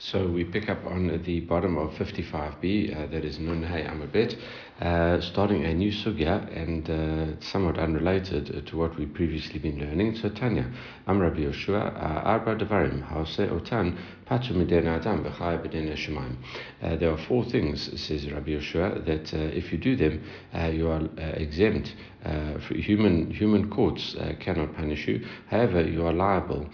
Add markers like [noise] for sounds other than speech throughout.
So we pick up on the bottom of 55b, uh, that is Nun Hey Amabet, uh, starting a new sugya and uh, somewhat unrelated to what we've previously been learning. So Tanya, Am Rabbi Yoshua, uh, Arba Devarim, Hause Otan, Uh, there are four things, says Rabbi Yoshua, that uh, if you do them, you are exempt. human human courts cannot punish you. However, you are liable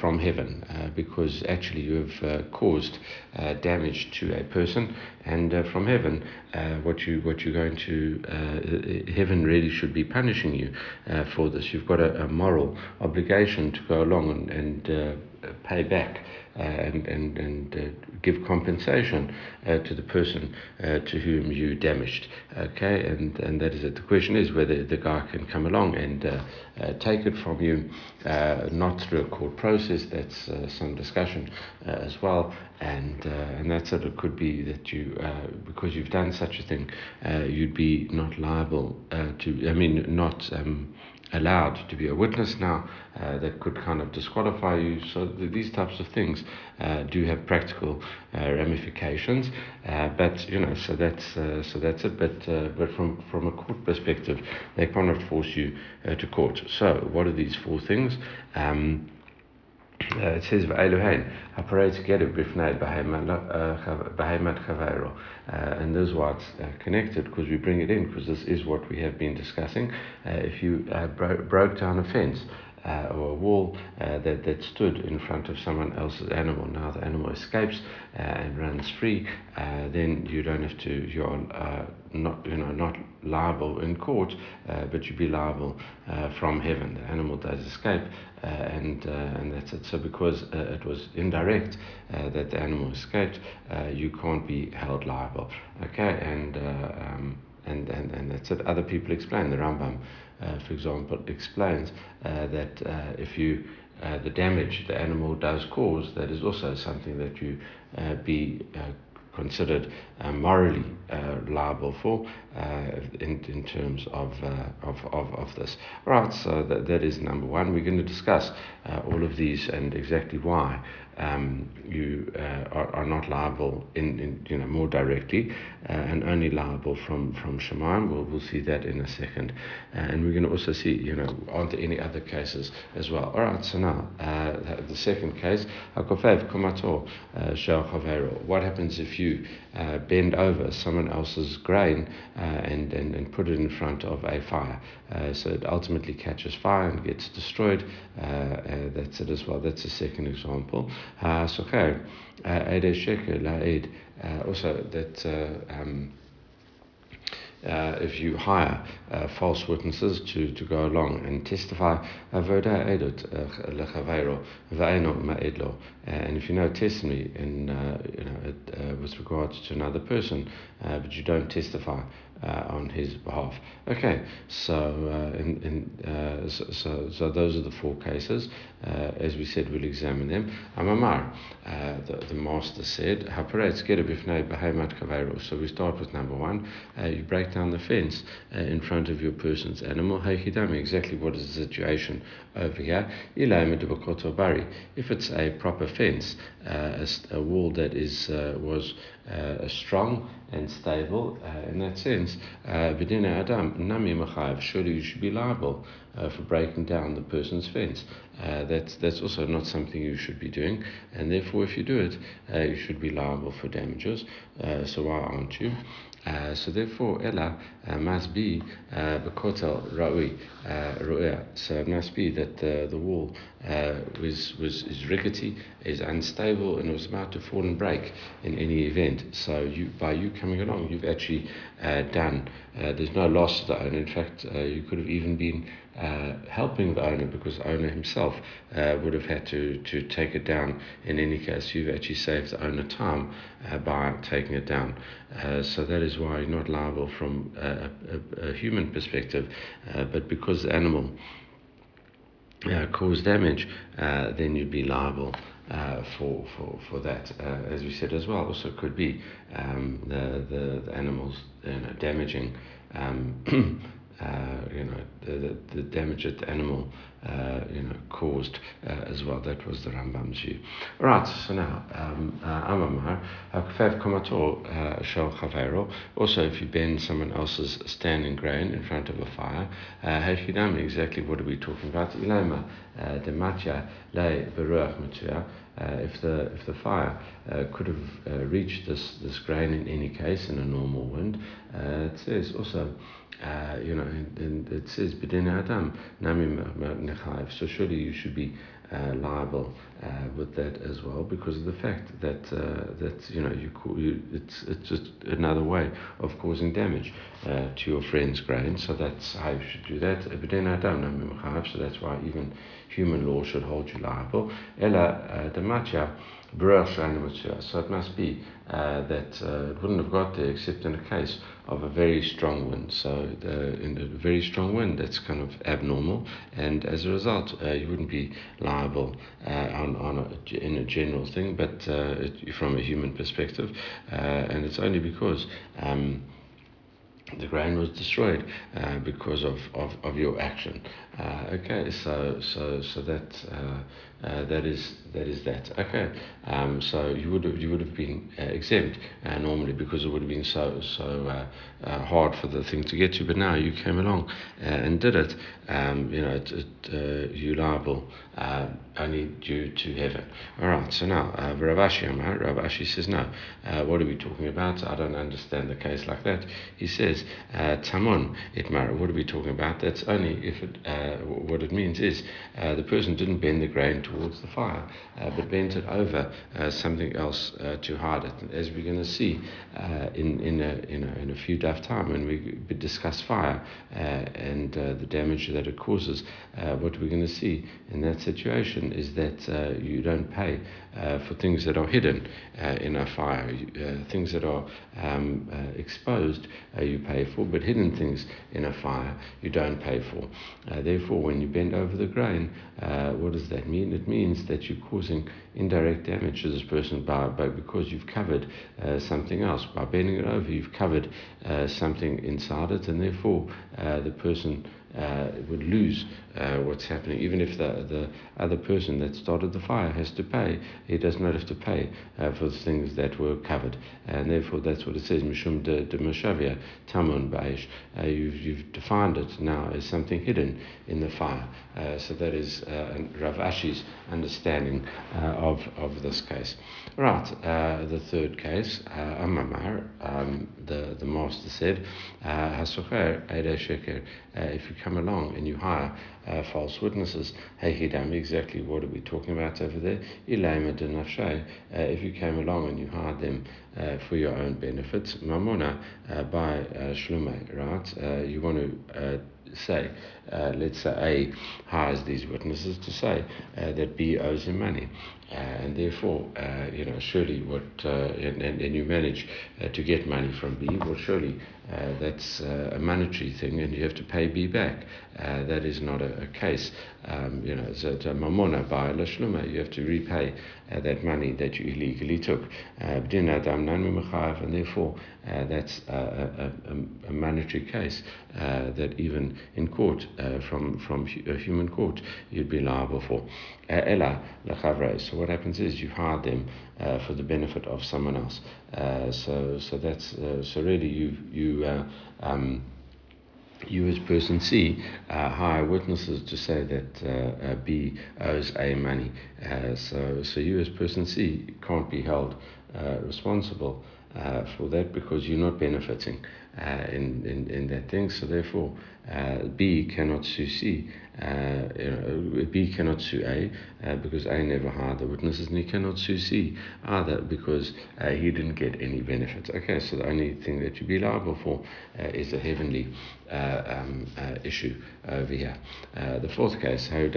from heaven because actually you have caused uh, damage to a person, and uh, from heaven, uh, what you what you're going to uh, heaven really should be punishing you uh, for this. You've got a, a, moral obligation to go along and, and uh, pay back Uh, and and and uh, give compensation uh, to the person to whom you damaged. Okay, and and that is it. The question is whether the guy can come along and take it from you, not through a court process. That's some discussion as well, and and that's it. It could be that you because you've done such a thing, you'd be not liable to. I mean, not. Um, allowed to be a witness now uh, that could kind of disqualify you. So these types of things uh, do have practical uh, ramifications. Uh, but you know, so that's uh, so that's it. But uh, but from from a court perspective, they cannot force you to court. So what are these four things? Um, it says V'Elohein haparei together b'fnei behemat chavero, and those words uh, connected because we bring it in because this is what we have been discussing. Uh, if you uh, bro- broke down a fence. Uh, or a wall uh, that, that stood in front of someone else's animal. Now the animal escapes and runs free, then you don't have to. You're not you know not liable in court, but you'd be liable from heaven. The animal does escape, uh, and uh, and that's it. So because uh, it was indirect that the animal escaped, you can't be held liable. Okay, and um, and, and and that's it. Other people explain. The Rambam, for example, explains that if you the damage the animal does cause, that is also something that you be considered uh, morally uh, liable for uh, in, in terms of, uh, of, of, of this. Right, so that, that is number one. We're going to discuss all of these and exactly why um, you are, are not liable in, in you know more directly and only liable from from Shemaim. We'll, we'll see that in a second, and we're going to also see you know aren't there any other cases as well. All right, so now the second case, hakofev komato shel What happens if you uh, bend over someone else's grain uh, and, and, and put it in front of a fire. Uh, so it ultimately catches fire and gets destroyed. Uh, uh, that's it as well. That's a second example. Uh, uh also that um, uh, if you hire uh, false witnesses to, to go along and testify, and if you know testimony in, uh, you know, uh, with regards to another person, uh, but you don't testify uh, on his behalf. Okay, so uh, in, in, uh, so, so, those are the four cases. Uh, as we said, we'll examine them. Amamar, uh, the, the master said, So we start with number one. Uh, you break down the fence in front of your person's animal. Exactly what is the situation over here? If it's a proper fence, a, a, wall that is was strong and stable uh, in that sense. B'dina uh, Adam, Nami Machayev, surely you should be liable uh, for breaking down the person's fence. Uh, that's, that's also not something you should be doing, and therefore, if you do it, uh, you should be liable for damages. Uh, so, why aren't you? Uh, so therefore, Ella uh, must be bekotel raui ru'ya. So it must be that the, the wall was was is rickety, is unstable, and was about to fall and break in any event. So you by you coming along, you've actually done. there's no loss to the owner. In fact, you could have even been uh, helping the owner because the owner himself uh, would have had to, to take it down in any case. You've actually saved the owner time uh, by taking it down. Uh, so that is why you're not liable from a, a, a human perspective, uh, but because the animal uh, caused damage, then you'd be liable. Uh, for, for, for that. Uh, as we said as well, also could be um, the, the, the, animals you know, damaging um, [clears throat] you know, the, the, damage that the animal uh, you know, caused uh, as well. That was the Rambam's view. Right, so now, um, Amamar, Kfev Komator Shel Chavero. Also, if you bend someone else's standing grain in front of a fire, Hechidam, exactly what are we talking about? Ilama, Dematya, Le Beruach Matua. Uh, if the if the fire uh, could have uh, reached this this grain in any case in a normal wind, it says also uh, you know, and, and it says b'din adam nami. So surely you should be uh, liable uh, with that as well because of the fact that uh, that you know you, you it's it's just another way of causing damage uh, to your friend's grain. So that's how you should do that. But B'din adam nami nechayv. So that's why even human law should hold you liable. Ella demacha. So it must be uh, that uh, it wouldn't have got there except in a case of a very strong wind. So the, in a very strong wind, that's kind of abnormal, and as a result, uh, you wouldn't be liable uh, on, on a, in a general thing, but uh, it, from a human perspective, uh, and it's only because. Um, the grain was destroyed uh, because of, of, of your action. Uh, okay, so so so that uh, uh that is that is that. Okay, um, so you would have, you would have been uh, exempt uh, normally because it would have been so so hard for the thing to get to. But now you came along and did it. Um, you know, you're liable only due to heaven. All right. So now uh, Rav Ashi Amar, Rav Ashi says no. what are we talking about? I don't understand the case like that. He says Tamon itmar. What are we talking about? That's only if it uh, what it means is uh, the person didn't bend the grain towards the fire, uh, but bent it over uh, something else uh, to hide it. As we're going to see in in a, in a, in a few daf time when we discuss fire and the damage that it causes, what we're going to see in that situation is that you don't pay Uh, for things that are hidden uh, in a fire, uh, things that are um, exposed you pay for, but hidden things in a fire you don't pay for. therefore, when you bend over the grain, what does that mean? It means that you're causing indirect damage to this person by, by because you've covered uh, something else. By bending it over, you've covered uh, something inside it, and therefore uh, the person uh, would lose uh, what's happening. Even if the, the other person that started the fire has to pay, he does not have to pay uh, for the things that were covered. And therefore, that's what it says, Mishum de, de Meshavia, Tamun Baish. You've, you've defined it now as something hidden in the fire. So that is Rav Ashi's understanding of, of this case. Right, the third case, Amamar, um, the, the master said, Hasucher Sheker, if you come along and you hire uh, false witnesses. Hey Hidam, exactly what are we talking about over there? Uh, if you came along and you hired them uh, for your own benefits, mamona uh, by uh, right? Uh, you want to say, uh, let's say A hires these witnesses to say uh, that B owes him money. And therefore, uh, you know, surely what, uh, and, and, and, you manage uh, to get money from B, well, surely Uh, that's uh, a monetary thing and you have to pay B back. Uh, that is not a, a case. Um, you know, so mamona by lashluma, you have to repay that money that you illegally took. and therefore, that's a, a, a, monetary case that even in court, from, from a human court, you'd be liable for. Ella So what happens is you hire them uh, for the benefit of someone else. Uh, so so that's uh, so really you you. Uh, um, you as person C uh, hire witnesses to say that uh, uh, B owes A money. Uh, so, so you as person C can't be held uh, responsible uh, for that because you're not benefiting uh, in, in, in that thing. So therefore, B cannot sue C uh, you know, B cannot sue A uh, because A never hired the witnesses, and he cannot sue C either because uh, he didn't get any benefits. Okay, so the only thing that you'd be liable for uh, is a heavenly uh, um, uh, issue over here. the fourth case, if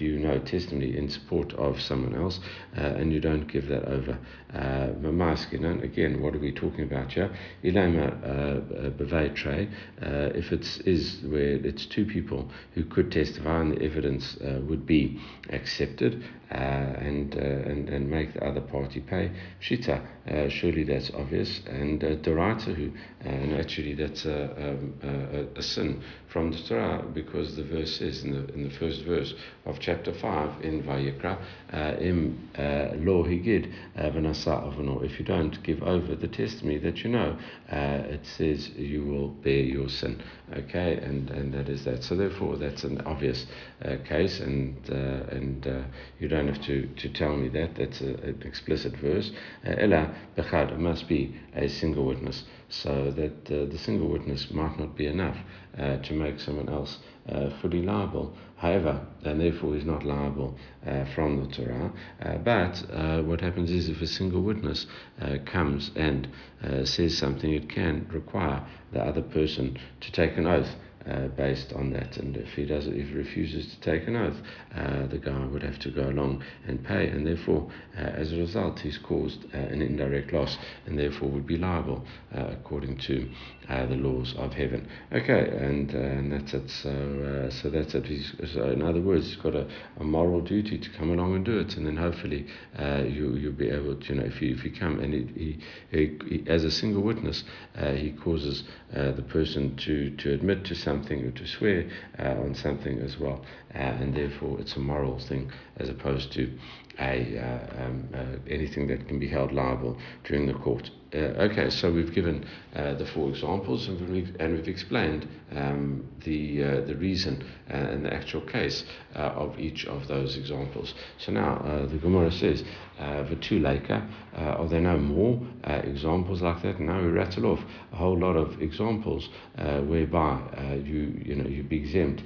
you know testimony in support of someone else and you don't give that over. Again, what are we talking about here? Ilema bevetre, if it is where it's two people who could testify and the evidence would be accepted, uh, and, uh, and and make the other party pay. Shita, uh, surely that's obvious. And uh, Doratahu, and actually that's a, um, a, a, sin from the Torah because the verse says in the, in the first verse of chapter 5 in Vayikra, Uh, Im lo higid avano. If you don't give over the testimony that you know, uh, it says you will bear your sin. Okay, and, and that is that. So therefore, that's an obvious uh, case, and and you don't have to, to tell me that. That's a, an explicit verse. Ella bechad must be a single witness, so that uh, the single witness might not be enough uh, to make someone else uh, fully liable. However, and therefore is not liable uh, from the Torah. Uh, but uh, what happens is if a single witness comes and says something, it can require the other person to take an oath uh, based on that. And if he doesn't, if he refuses to take an oath, uh, the guy would have to go along and pay, and therefore, uh, as a result, he's caused uh, an indirect loss, and therefore would be liable uh, according to uh, the laws of heaven. Okay, and and that's it. So so that's it. He's, so in other words, he's got a, a moral duty to come along and do it, and then hopefully you you'll be able to, you know, if you if you come and he, he, he as a single witness, he causes the person to to admit to something something or to swear uh, on something as well, uh, and therefore it's a moral thing as opposed to a uh, um, uh, anything that can be held liable during the court. Uh, okay, so we've given uh, the four examples and we've, and we've explained um, the uh, the reason uh, and the actual case uh, of each of those examples. So now the Gemara says, "V'tuleka." Are there no more examples like that? Now we rattle off a whole lot of examples whereby you you know you'd be exempt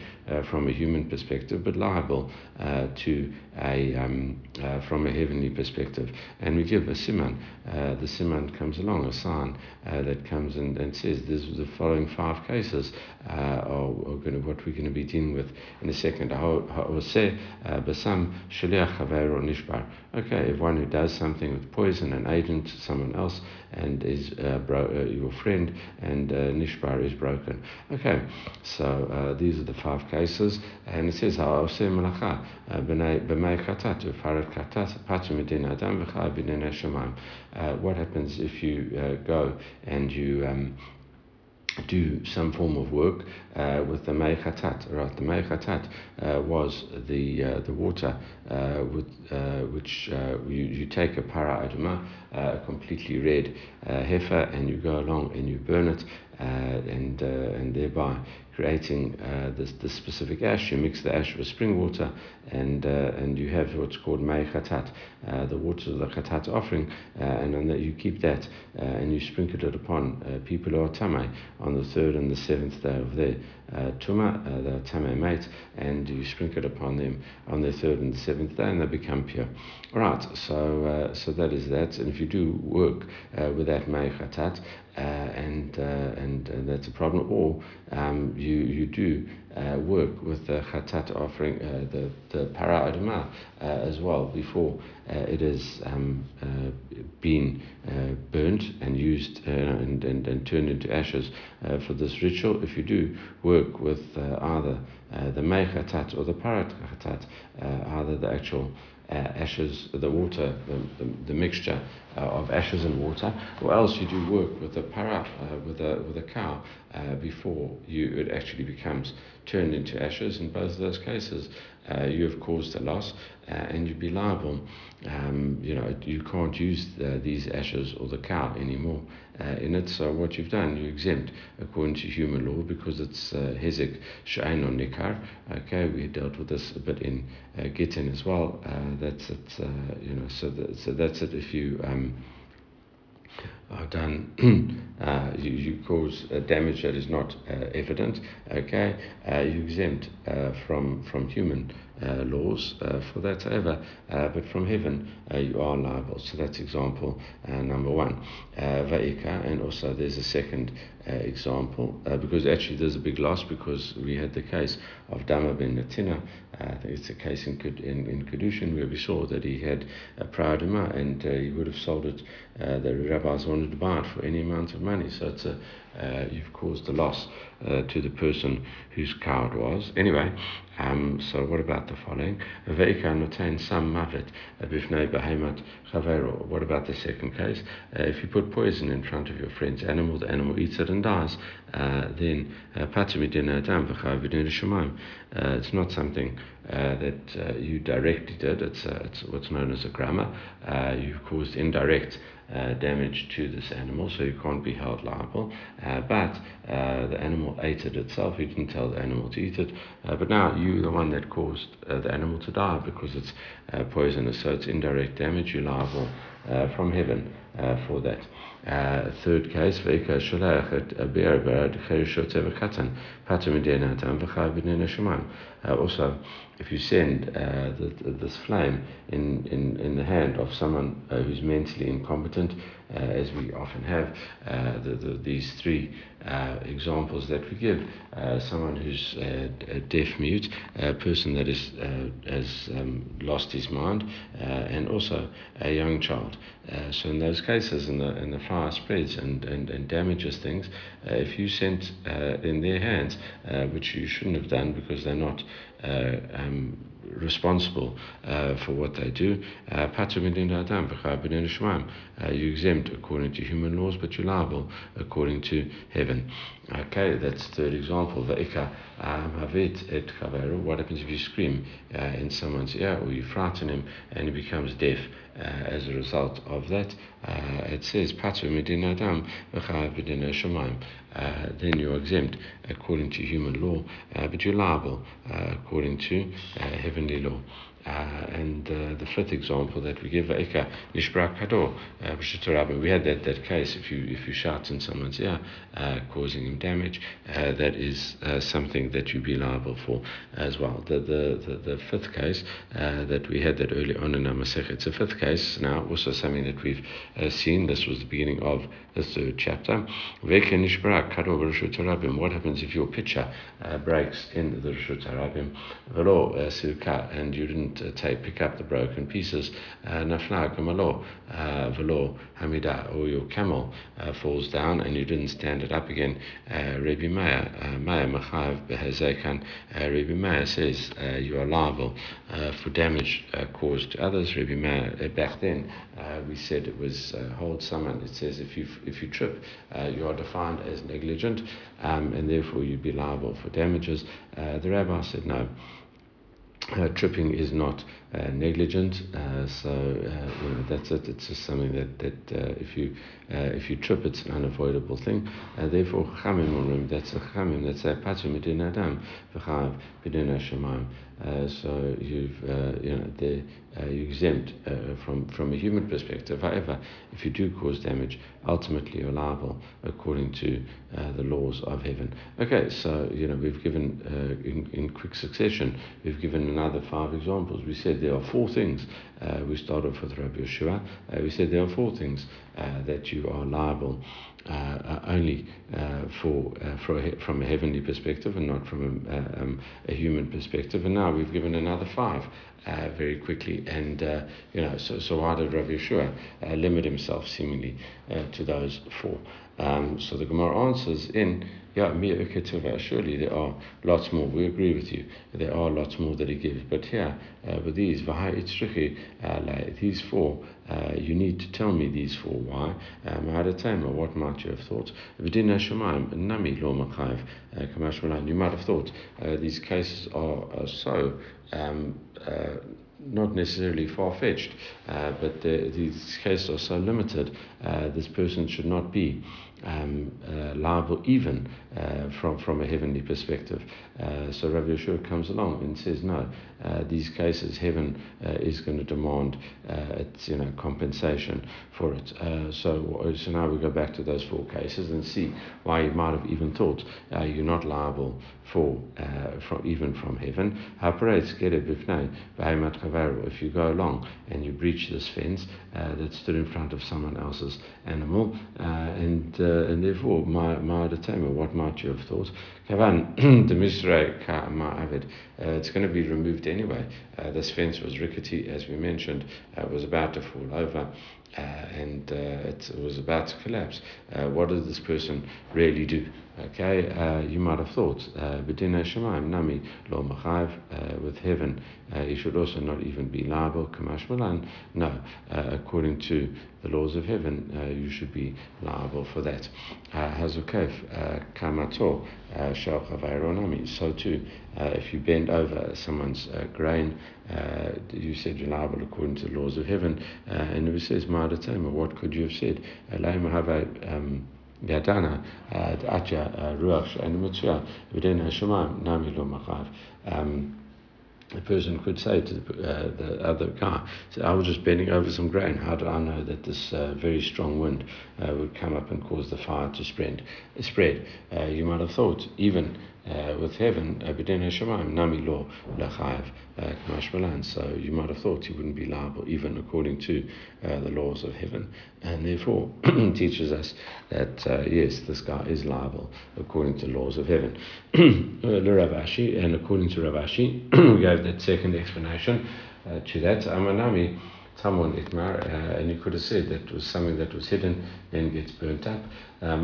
from a human perspective, but liable to a um, from a heavenly perspective. And we give a siman. the siman comes along, a sign uh, that comes and, and says this is the following five cases uh, are, are going to, what we're going to be dealing with in a second. Uh, okay, if one who does something with poison, an agent someone else, and is uh, bro- uh, your friend, and uh, nishbar is broken. Okay, so uh, these are the five cases, and it says, "Ha'oseh malacha b'mei chatat ufarat chatat patim medin adam v'chai b'nei shamayim." What happens if you go and you um, do some form of work uh, with the meichatat. Right, the meichatat uh, was the uh, the water uh, with uh, which uh, you, you take a para aduma, a completely red heifer, and you go along and you burn it, and and thereby creating uh, this, this specific ash. You mix the ash with spring water, and uh, and you have what's called mei chatat, uh, the water of the chatat offering, uh, and on you keep that, uh, and you sprinkle it upon uh, people who are tamei on the third and the seventh day of their tuma, the tamei mate, and you sprinkle it upon them on the third and the seventh day, and they become pure. All right, so so that is that, and if you do work with that mei chatat, uh, Uh, and, uh, and and that's a problem. Or um, you you do uh, work with the chatat offering, uh, the the para aduma as well before it has um, been burnt and used and, and, and turned into ashes for this ritual. If you do work with either the mei chatat or the para chatat, either the actual uh, ashes, the water, the, the, the mixture uh, of ashes and water, or else you do work with a para, uh, with a with a cow, uh, before you it actually becomes turned into ashes. In both of those cases, you have caused a loss, uh, and you'd be liable. Um, you know, you can't use the, these ashes or the cow anymore uh, in it. So what you've done, you're exempt according to human law because it's uh, hezek she'ain on nikar. Okay, we dealt with this a bit in uh, Gittin as well. Uh, that's it. Uh, you know, so that, so that's it. If you um, are done, [clears throat] uh, you, you cause damage that is not uh, evident, okay, uh, you exempt uh, from from human uh, laws uh, for that ever, uh, but from heaven you are liable. So that's example number one. Va'ika, and also there's a second uh, example, uh, because actually there's a big loss because we had the case of Dama ben Natina. Uh, it's a case in in, in Kedushin where we saw that he had a proud Dama and he would have sold it. the rabbis wanted to buy it for any amount of money. So it's a uh, you've caused a loss uh, to the person whose cow it was. Anyway, um, so what about the following? What about the second case? Uh, if you put poison in front of your friend's animal, the animal eats it dies, uh, then uh, it's not something uh, that uh, you directly did. It's, uh, it's what's known as a grama. you've caused indirect uh, damage to this animal, so you can't be held liable. Uh, but uh, the animal ate it itself. You didn't tell the animal to eat it. but now you're the one that caused the animal to die because it's poisonous, so it's indirect damage. You're liable from heaven for that. Uh, third case, Veika Sholech et Be'er Berad Cherishot Katan, Pater Medina Tam V'chav B'nei Also, if you send uh, the, this flame in, in, in the hand of someone uh, who's mentally incompetent, uh, as we often have, uh, the, the, these three uh, examples that we give, someone who's a deaf mute, a person that is, has um, lost his mind, and also a young child. so in those cases, and the, and the fire spreads and, and, and damages things, if you sent in their hands, which you shouldn't have done because they're not uh, um, responsible uh, for what they do. Uh, you exempt according to human laws, but you're liable according to heaven. Okay, that's the third example. Um, what happens if you scream uh, in someone's ear or you frighten him and he becomes deaf uh, as a result of that? Uh, it says, uh, then you're exempt according to human law, uh, but you're liable according to heavenly law. Uh, and uh, the fifth example that we give, Eka Nishbrak Kado, uh, we had that, that case, if you if you shout in someone's ear, uh, causing him damage, uh, that is uh, something that you'd be liable for as well. The the, the, the fifth case that we had that early on in our Masech, it's a fifth case now, also something that we've seen. This was the beginning of the third chapter. What happens if your pitcher breaks in the Rishut Harabim, and you didn't uh, take pick up the broken pieces. Uh, Naflag malo uh, velo hamida, or your camel falls down and you didn't stand it up again. Rabbi Meir, Meir Machav Behezekan, Rabbi Meir says you are liable for damage caused to others. Rabbi Meir, back then, we said it was hold someone. It says if you if you trip, you are defined as negligent, um, and therefore you'd be liable for damages. the rabbi said no uh, tripping is not uh, negligent, uh, so uh, you know that's it. It's just something that that uh, if you uh, if you trip, it's an unavoidable thing. therefore, that's a. That's a pater midin adam hashemayim. So you've you know the you exempt from from a human perspective. However, if you do cause damage, ultimately you're liable according to the laws of heaven. Okay, so you know we've given in in quick succession. We've given another five examples. We said there are four things. Uh, we started off with Rabbi Yeshua. Uh, we said there are four things uh, that you are liable uh, uh, only uh, for, for a, from a heavenly perspective and not from a, um, a, human perspective. And now we've given another five very quickly. And you know, so so why did Rabbi Yeshua limit himself seemingly to those four? Um, so the Gemara answers in yeah, surely there are lots more. We agree with you. There are lots more that he gives. But here, uh, with these, uh, these four, uh, you need to tell me these four. Why? Um, what might you have thought? Nami uh, You might have thought uh, these cases are, are so. Um, uh, not necessarily far-fetched, uh, but the, these cases are so limited. Uh, this person should not be um, uh, liable even uh, from, from a heavenly perspective. Uh, so Rav Yeshua comes along and says, no, uh, these cases, heaven uh, is going to demand uh, its you know compensation for it. so, so now we go back to those four cases and see why you might have even thought you're not liable for from even from heaven. If you go along and you breach this fence that stood in front of someone else's animal, and and therefore my my what might you have thought? Kavan [clears throat] the Misra ka ma'avid. It's going to be removed anyway. Uh, this fence was rickety, as we mentioned, uh, was about to fall over. Uh, and uh, it was about to collapse. Uh, what did this person really do? Okay, uh, you might have thought, Bedina Shemaim Nami Lo Machav, with heaven, he should also not even be liable, Kamash Malan. No, according to the laws of heaven, you should be liable for that. Hazukev Kamato Shal Nami. So too, uh, if you bend over someone's uh, grain, uh, you said you're liable according to the laws of heaven. Uh, and it says, Ma'adatema, what could you have said? Um, yadana uh, Aja uh, Ruach and Mutsua Nami Lo Machav. Um, the person could say to the, uh, the other car, so I was just bending over some grain. How do I know that this uh, very strong wind uh, would come up and cause the fire to spread? spread? you might have thought, even uh, with heaven, Hashemayim, Nami Lo Kamash So you might have thought he wouldn't be liable, even according to uh, the laws of heaven. And therefore, [clears throat] teaches us that, uh, yes, this guy is liable according to laws of heaven. [clears throat] Rav Ashi, and according to Rav Ashi, [clears throat] we gave that second explanation uh, to that. Amanami someone itmar, uh, and you could have said that was something that was hidden, and gets burnt up. Uh,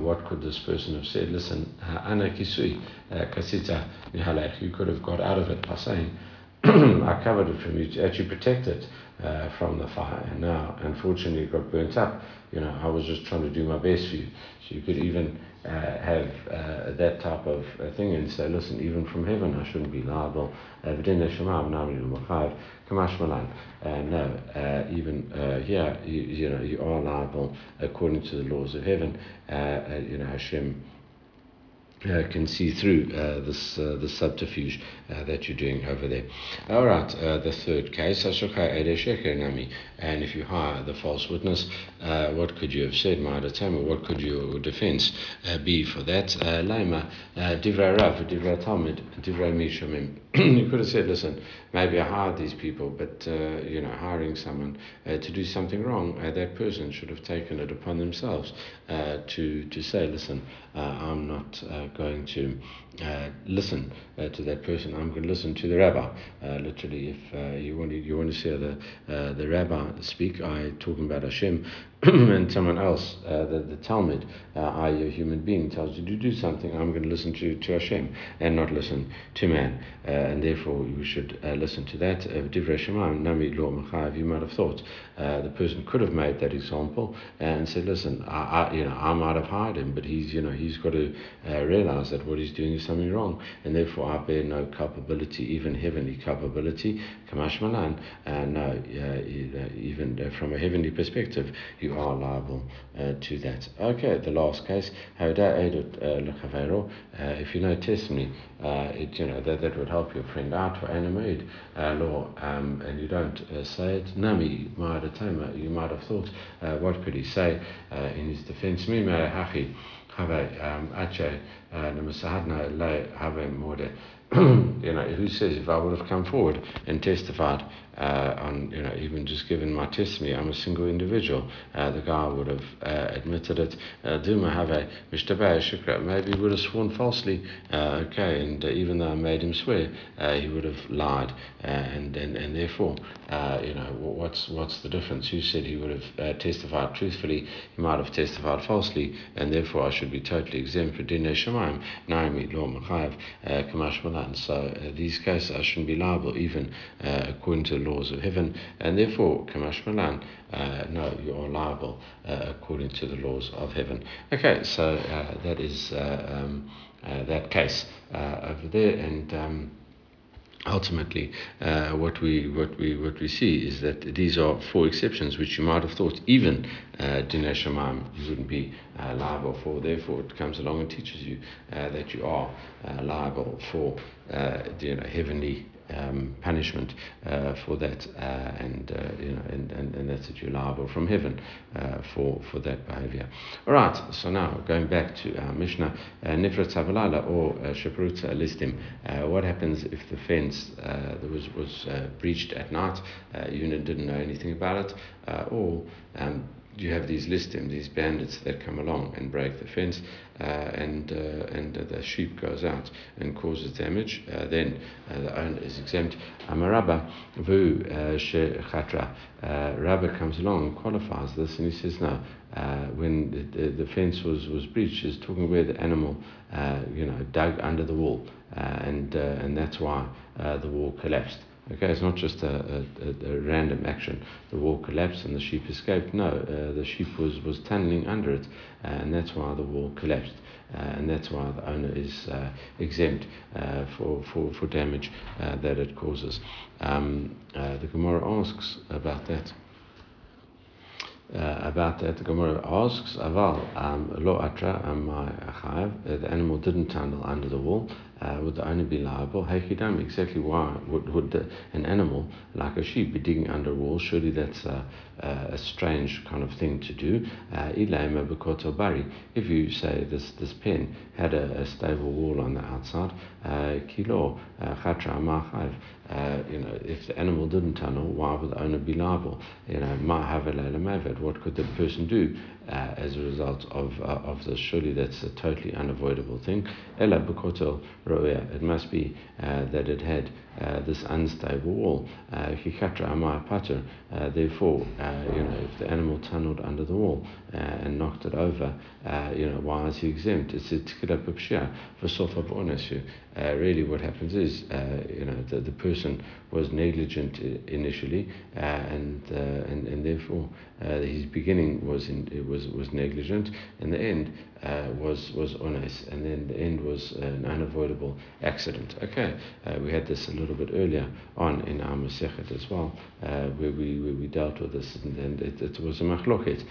what could this person have said? Listen, uh, ana kisui uh, kasita nihalech. You could have got out of it by saying, [clears throat] I covered it from you to actually protect it uh, from the fire. And now, unfortunately, it got burnt up. You know, I was just trying to do my best for you. So you could even uh, have uh, that type of uh, thing and say, listen, even from heaven I shouldn't be liable. Kamash Malan. Uh, no, uh, even uh, here, you, you, know, you are liable according to the laws of heaven. Uh, uh, you know, Hashem uh, can see through uh, this uh, the subterfuge uh, that you're doing over there. All right, uh, the third case, and if you hire the false witness, uh, what could you have said, Ma'adatama? What could your defense be for that? Laima, Divrei Rav, Divrei Talmud, Divrei Mishamim. [clears throat] You could have said, listen, maybe I hired these people, but you know, hiring someone to do something wrong, that person should have taken it upon themselves to to say, listen, I'm not going to uh, listen uh, to that person. I'm going to listen to the rabbi. Uh, literally, if uh, you want to, you want to hear the uh, the rabbi speak, I talking about Hashem, [clears throat] and someone else, uh, the, the Talmud, i.e., a human being, tells you to do something, I'm going to listen to, to Hashem and not listen to man. And therefore, you should listen to that. Divrei Nami Lo you might have thought the person could have made that example and said, listen, I, I, you know, I might have hired him, but he's, you know, he's got to realize that what he's doing is something wrong. And therefore, I bear no culpability, even heavenly culpability. Kamash Malan, no, even from a heavenly perspective, you are liable uh, to that. Okay, the last case, uh, uh, if you know testimony, uh, it, you know, that, that would help your friend out for animated uh, law, um, and you don't uh, say it. Nami, you might have thought, uh, what could he say uh, in his defense? Have um, ache, uh, namasahadna le have. [clears throat] You know, who says if I would have come forward and testified uh, on, you know, even just given my testimony, I'm a single individual. Uh, the guy would have uh, admitted it. Uh, Duma have a maybe he would have sworn falsely. Uh, okay, and uh, even though I made him swear, he would have lied, and, and and therefore, you know, what's what's the difference? Who said he would have testified truthfully? He might have testified falsely, and therefore I should be totally exempt for dinner shemaim. Naimi machayev kamash. So these cases I shouldn't be liable even according to laws of heaven, and therefore, Kamash Malan, uh, no, you are liable uh, according to the laws of heaven. Okay, so uh, that is uh, um, uh, that case uh, over there, and um, ultimately, uh, what we what we what we see is that these are four exceptions which you might have thought even uh, Dinei Shemaim you wouldn't be uh, liable for. Therefore, it comes along and teaches you uh, that you are liable for you know, heavenly um, punishment uh, for that, uh, and uh, you know, and, and, and that's that you're liable from heaven uh, for for that behavior. All right. So now going back to our Mishnah, uh, Nifrat Savalala or Shaprutza Listim. What happens if the fence was was breached at night? you didn't know anything about it, or um, you have these listim, these bandits that come along and break the fence, uh, and uh, and the sheep goes out and causes damage, uh, then uh, the owner is exempt. Amarabba vu uh, chatra. Uh, Rabba comes along and qualifies this, and he says no. when the, the, the, fence was, was breached, is talking where the animal, you know, dug under the wall, and and that's why the wall collapsed. Okay, it's not just a, a, a, random action. The wall collapsed and the sheep escaped. No, uh, the sheep was, was tunneling under it, uh, and that's why the wall collapsed. Uh, and that's why the owner is uh, exempt uh, for, for, for damage uh, that it causes. Um, the Gemara asks about that. About that, the Gemara asks, Aval, um, lo atra am the animal didn't tunnel under the wall, uh, would the owner be liable? Hekidam, exactly why would, would the, an animal like a sheep be digging under a wall? Surely that's a, a strange kind of thing to do. Uh, bari. If you say this this pen had a, a stable wall on the outside, uh, kilo uh. Uh, you know, if the animal didn't tunnel, why would the owner be liable? You know, what could the person do uh, as a result of uh, of this? Surely that's a totally unavoidable thing. Ella bekotel it must be uh, that it had this unstable wall. Hikatra amar pater. Therefore, you know, if the animal tunneled under the wall and knocked it over, you know, why is he exempt? It's a tikila pipshia for sofa uh, really what happens is, uh, you know, the, the person was negligent initially, uh, and, uh, and and therefore uh, his beginning was in, was was negligent, and the end uh, was was honest, and then the end was an unavoidable accident. Okay, we had this a little bit earlier on in our Masechet as well, where we where we dealt with this, and, and it, it, was a machloket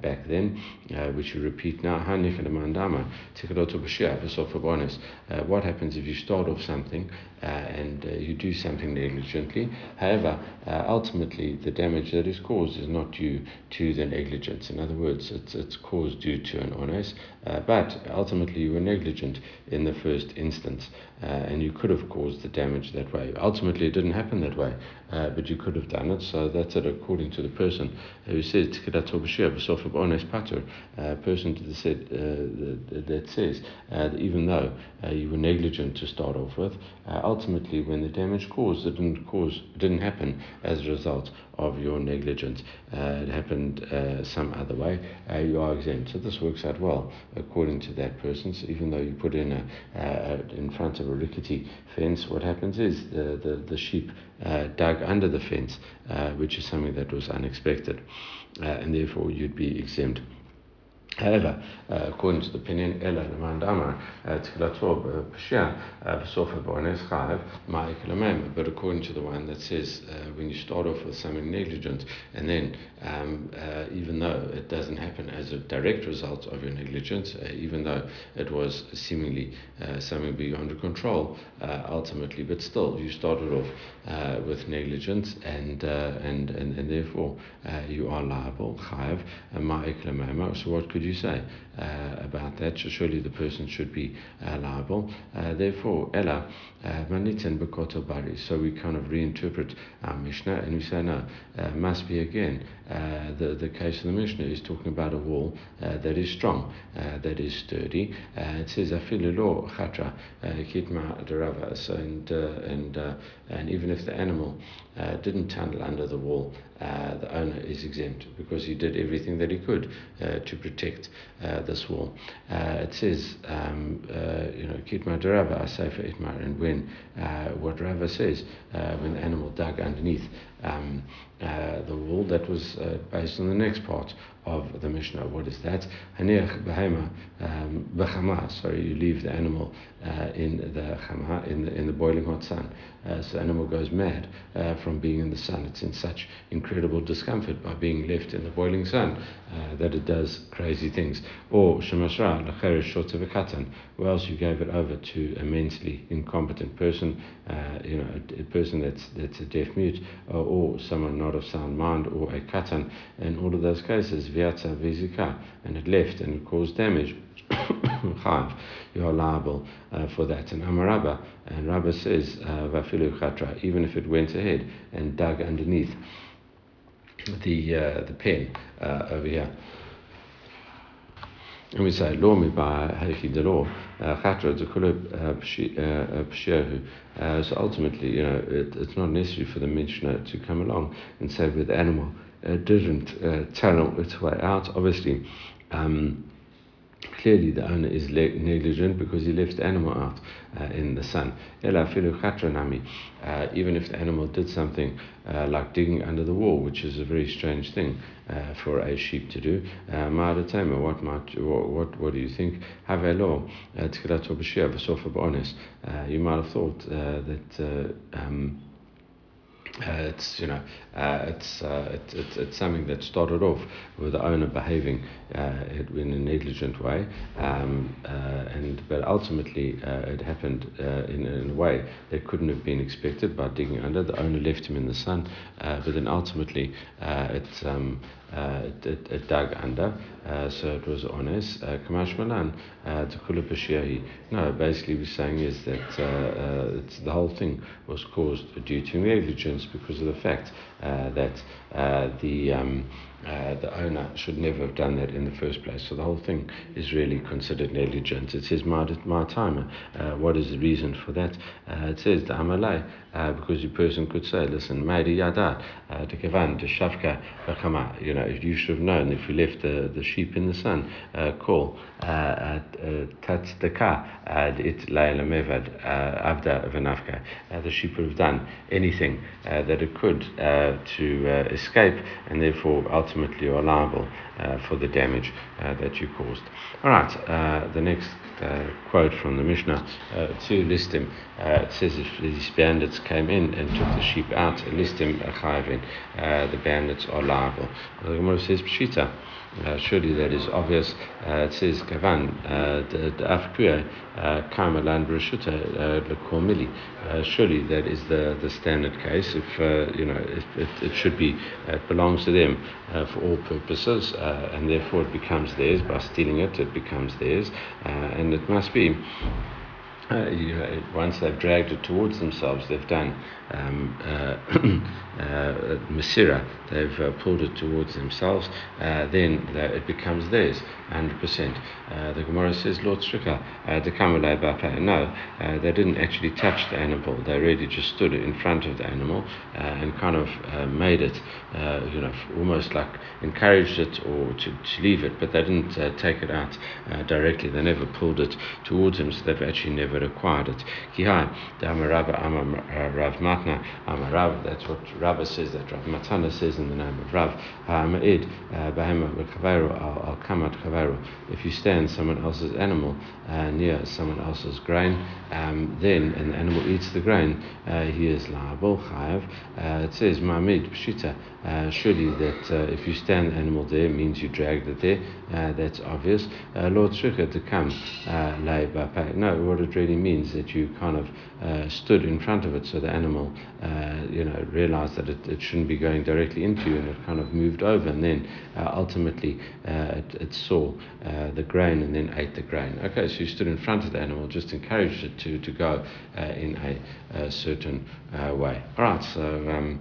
back then, which we repeat now. What happens if you start off something uh, and uh, you do something negligently. However, uh, ultimately, the damage that is caused is not due to the negligence. In other words, it's, it's caused due to an honest, is uh, but ultimately you were negligent in the first instance, uh, and you could have caused the damage that way. Ultimately, it didn't happen that way, uh, but you could have done it. So that's it, according to the person who said pater, a person that said that says that even though you were negligent to start off with ultimately, when the damage caused, it didn't cause, didn't happen as a result of your negligence. Uh, it happened uh, some other way. Uh, you are exempt. So this works out well according to that person. So even though you put in a uh, in front of a rickety fence, what happens is the the, the sheep uh, dug under the fence, uh, which is something that was unexpected, and therefore you'd be exempt. However, uh, according to the opinion, Ella Lemandama, Tkilato Pshia, Sofa Bornes Chav, Ma'ik But according to the one that says uh, when you start off with something negligent and then um, uh, even though it doesn't happen as a direct result of your negligence, uh, even though it was seemingly uh, something beyond your control, uh, ultimately, but still you started off with negligence and, and, and, and therefore you are liable, chayav, So what could you say uh, about that? Surely the person should be uh, liable. Uh, therefore, Ella, manitin bekoto bari. So we kind of reinterpret our Mishnah and we say, no, must be again uh, the, the case of the Mishnah is talking about a wall uh, that is strong, uh, that is sturdy. Uh, it says afililo chatra uh, kitma deravas, and and and even if the animal didn't tunnel under the wall, the owner is exempt because he did everything that he could to protect this wall. it says, um, you know, kitma derava itmar, and when what Rava says, when the animal dug underneath um, uh, the wall, that was uh, based on the next part of the Mishnah. What is that? Haniach behema um, Sorry, you leave the animal uh, in the chama, in the in the boiling hot sun. Uh, so the animal goes mad uh, from being in the sun. It's in such incredible discomfort by being left in the boiling sun uh, that it does crazy things. Or shemashra lacherish a katan. Or else you gave it over to a mentally incompetent person, uh, you know, a, a, person that's that's a deaf mute, or someone not of sound mind, or a katan. In all of those cases, and it left and it caused damage. [coughs] you are liable uh, for that. And Amarabba, and Rabba says, uh, Vafilu Khatra, even if it went ahead and dug underneath the uh, the pen uh, over here. And we say, de lo, chatra de kule pshehu. So ultimately, you know, it, it's not necessary for the Mishnah to come along and say with the animal uh, didn't uh, channel its way out. Obviously, um, clearly the owner is negligent because he left the animal out uh, in the sun. Uh, even if the animal did something uh, like digging under the wall, which is a very strange thing uh, for a sheep to do. Uh, what might what, what do you think? Uh, you might have thought that. Um, uh, it's you know uh, it's, uh, it, it, it's something that started off with the owner behaving uh, in a negligent way, um, uh, and but ultimately uh, it happened in, in, a way that couldn't have been expected by digging under. The owner left him in the sun, but then ultimately it, um, it, it, dug under, so it was honest. Kamash Malan, No, basically we're saying is that the whole thing was caused due to negligence because of the fact uh, that uh, the um, uh, the owner should never have done that in the first place. So the whole thing is really considered negligent. It says my, my timer. Uh, what is the reason for that? Uh, it says the amalai, uh, because the person could say, listen, Maidi Yada, uh, the Kevan, the Shavka, you know, you should have known if you left the, the sheep in the sun, uh, call uh, Tatzdaka, it Laila Mevad, Avda Vanavka. The sheep would have done anything that it could to escape and therefore ultimately ultimately are liable uh, for the damage uh, that you caused. All right, uh, the next uh, quote from the Mishnah uh, to Listim. It says if these bandits came in and took the sheep out, listim chayvin, the bandits are liable. The Gemara says pshita. Uh, surely that is obvious. Uh, it says Kavan uh, the Afkuya uh, Karmalan Brashuta uh, Lekomili. Surely that is the, the standard case. If you know, if it, it should be, it belongs to them for all purposes, and therefore it becomes theirs by stealing it. It becomes theirs, and it must be. Uh, you know, once they've dragged it towards themselves, they've done um, uh, [clears throat] uh, Masira, they've uh, pulled it towards themselves, then it becomes theirs, 100%. Uh, the Gemara says, Lord Shrika, the Kamalai Bapa. They didn't actually touch the animal, they really just stood in front of the animal and kind of made it, you know, almost like encouraged it or to, to leave it, but they didn't take it out directly, they never pulled it towards him, so they've actually never acquired it. Kihai, Rav Matna Amarav, that's what Rabba says, that Rav Matana says in the name of Rav. Ha'ama'id, uh, Bahema al Kamat Chavero. If you stand someone else's animal uh, near someone else's grain, um, then, and the animal eats the grain, uh, he is liable. Uh, it says, Ma'amid, Pshita, uh, surely that uh, if you stand the animal there means you dragged it there. Uh, that's obvious. Uh, Lord Shukha to come uh, lay No, what it really means that you kind of stood in front of it, so the animal, you know, realized that it, it shouldn't be going directly into you, and it kind of moved over, and then ultimately it, it, saw the grain and then ate the grain. Okay, so you stood in front of the animal, just encouraged it to to go in a, a certain way. All right, so. Um,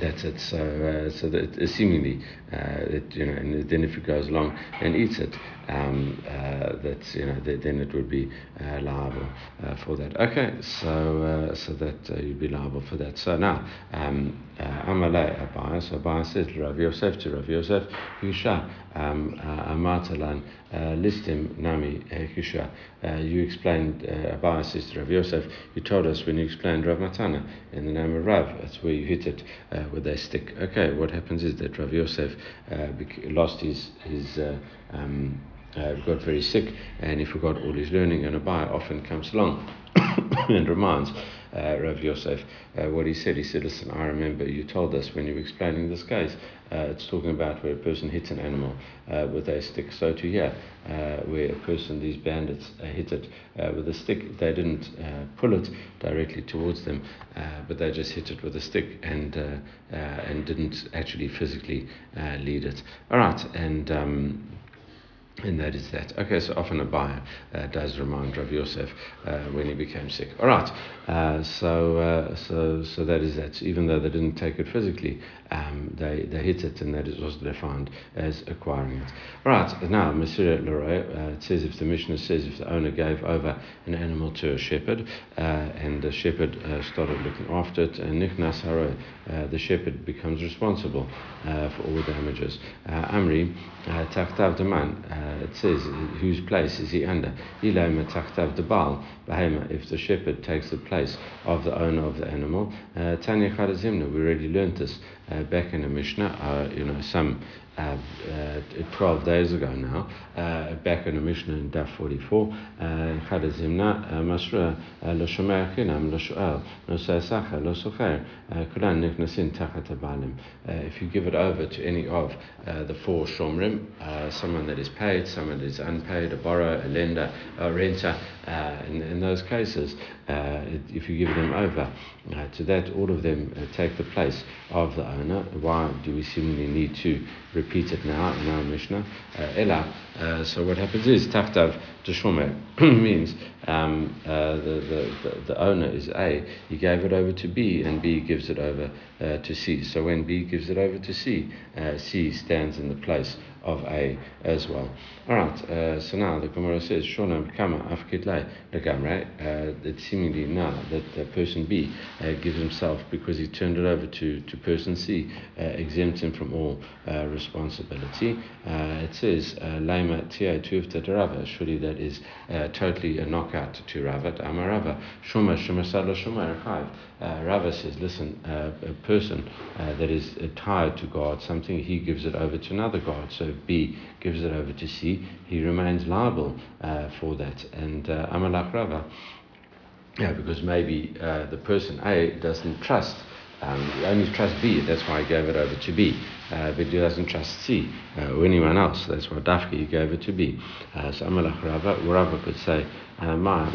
that's it. So, uh, so that uh, seemingly, uh, it, you know, and then if it goes along and eats it, um, uh, you know, then it would be uh, liable uh, for that. Okay, so so that you'd be liable for that. So now, um, Amalei Abai. So Abai says to Rav Yosef to Rav Yosef, Yusha um, Amatalan Listim Nami Yusha. You explained Abai says to Rav Yosef. You told us when you explained Rav Matana in the name of Rav. That's where you hit it. uh, with a stick. Okay, what happens is that Rav Yosef uh, Uh, lost his his uh, um, uh, got very sick and he forgot all his learning, and Abai often comes along [coughs] and reminds uh, Rav Yosef uh, what he said. He said, Listen, I remember you told us when you were explaining this case, uh, it's talking about where a person hits an animal uh, with a stick. So to here, uh, where a person, these bandits, uh, hit it with a stick, they didn't pull it directly towards them, but they just hit it with a stick and and didn't actually physically lead it. All right, and. Um, and that is that. Okay, so often Abai uh, does remind Rav Yosef uh, when he became sick. All right, uh, so uh, so so that is that. Even though they didn't take it physically, um, they they hit it, and that is also defined as acquiring it. Right, now Masra Leroy, uh, it says if the Mishnah says if the owner gave over an animal to a shepherd, uh, and the shepherd started looking after it, and Nichnas Haro, the shepherd becomes responsible for all the damages. Amri, Taktav Daman uh, it says, whose place is he under? Ilema taktav debal, behema, if the shepherd takes the place of the owner of the animal. Uh, Tanya Charazimna, we already learned this uh, back in the Mishnah, uh, you know, some uh, uh 12 days ago now, uh, back in the Mishnah in Daf 44, Chadazimna, Mashrua, Lashomer Kulan uh, If you give it over to any of the four Shomrim, someone that is paid, someone that is unpaid, a borrower, a lender, a renter, in, in those cases, uh, if you give them over uh, to that, all of them uh, take the place of the owner. Why do we seemingly need to repeat it now in our Mishnah? Ella. So what happens is taftav Shomer [clears throat] means um, uh, the, the, the, owner is A, he gave it over to B, and B gives it over uh, to C. So when B gives it over to C, uh, C stands in the place of A as well. All right, uh, so now the Gemara says, Shonam kama afkitlai legamre. Uh, it's seemingly now that uh, person B uh, gives himself, because he turned it over to, to person C, uh, exempts him from all uh, responsibility. it says, Laima tia tuifta rava. Surely that is totally a knockout to Ravat. Amarava. Shuma shuma sala shuma Rava says, listen, a person that is tied to God, something, he gives it over to another God. So B gives it over to C, he remains liable uh, for that. And uh, Amalak Rava, yeah, because maybe uh, the person A doesn't trust, um, only trust B, that's why he gave it over to B. Uh, but he doesn't trust C uh, or anyone else, that's why Dafki he gave it to B. Uh, so Amalak Rava, Rava could say, Ma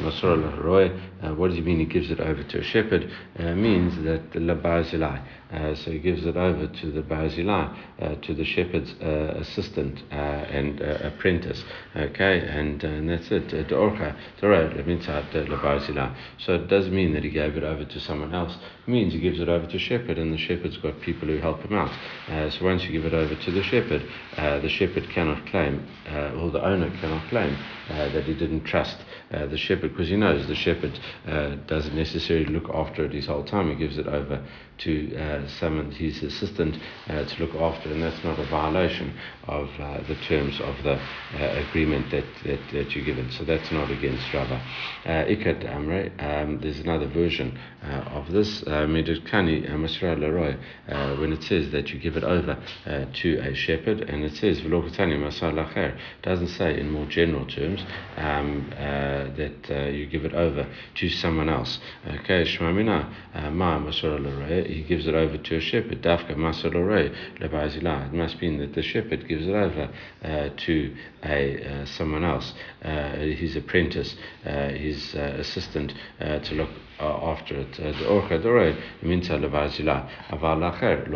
Roy, uh, what does he mean he gives it over to a shepherd? Uh, means that the Barzilai. Uh, so he gives it over to the Barzilai, uh, to the shepherd's uh, assistant uh, and apprentice. Okay, and, and that's it. The Orcha, the Barzilai. So it doesn't mean that he gave it over to someone else. It means he gives it over to shepherd, and the shepherd's got people who help him out. so once you give it over to the shepherd, the shepherd cannot claim, or the owner cannot claim that he didn't trust uh, the shepherd because he knows the shepherd uh, doesn't necessarily look after it his whole time. He gives it over to uh, summon his assistant uh, to look after, and that's not a violation of uh, the terms of the uh, agreement that, that, that you're given. So that's not against Rava. Uh, Ikat Amre, um, there's another version uh, of this, Medukani Masra Leroy, when it says that you give it over to a shepherd, and it says Velokatani Masalacher, doesn't say in more general terms um, that you give it over to someone else. Okay, Shmamina Ma Masra Leroy he gives it over to a shepherd. Dafka Masalore Lebazila. It must mean that the shepherd gives it over uh, to a uh, someone else, uh, his apprentice, uh, his uh, assistant, to look after it. The orcha dore minta aval lacher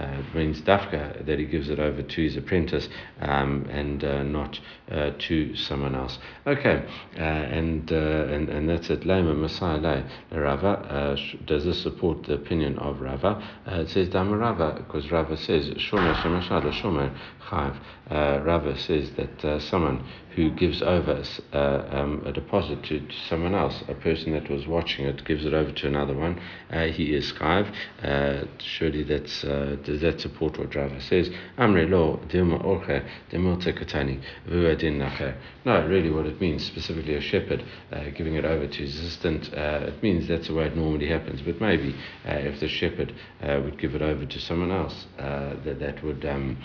lo means dafka that he gives it over to his apprentice um, and uh, not uh, to someone else. Okay, uh, and and and that's it. Lema Masai Rava. Does this support the opinion of Rava? it says Dama Rava because Rava says Shomer Shemashad Shomer Chav. Rava says that someone who gives over uh, um, a deposit to, to, someone else, a person that was watching it gives it over to another one, uh, he is chayiv. Uh, surely that's uh, does that support what Rava says? Amre lo dilma orche demilte katani vuadin nacher. No, really, what it means specifically a shepherd uh, giving it over to his assistant. Uh, it means that's the way it normally happens. But maybe if the shepherd would give it over to someone else, that that would. Um,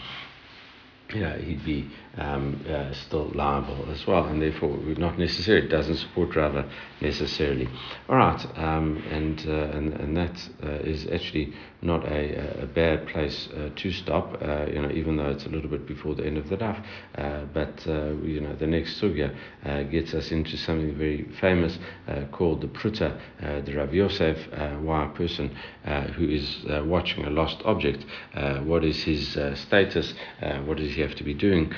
yeah, he'd be um, uh, still liable as well, and therefore not necessarily doesn't support Rava necessarily. All right, um, and, uh, and and that uh, is actually not a, a bad place uh, to stop. Uh, you know, even though it's a little bit before the end of the daf, uh, but uh, you know the next sugya uh, gets us into something very famous uh, called the pruta, the Rav Yosef, why a person who is watching a lost object, what is his status, what does he have to be doing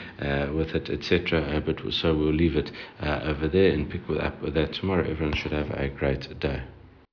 with it, etc. but so we'll leave it over there and pick up with that tomorrow. Everyone should have a great day.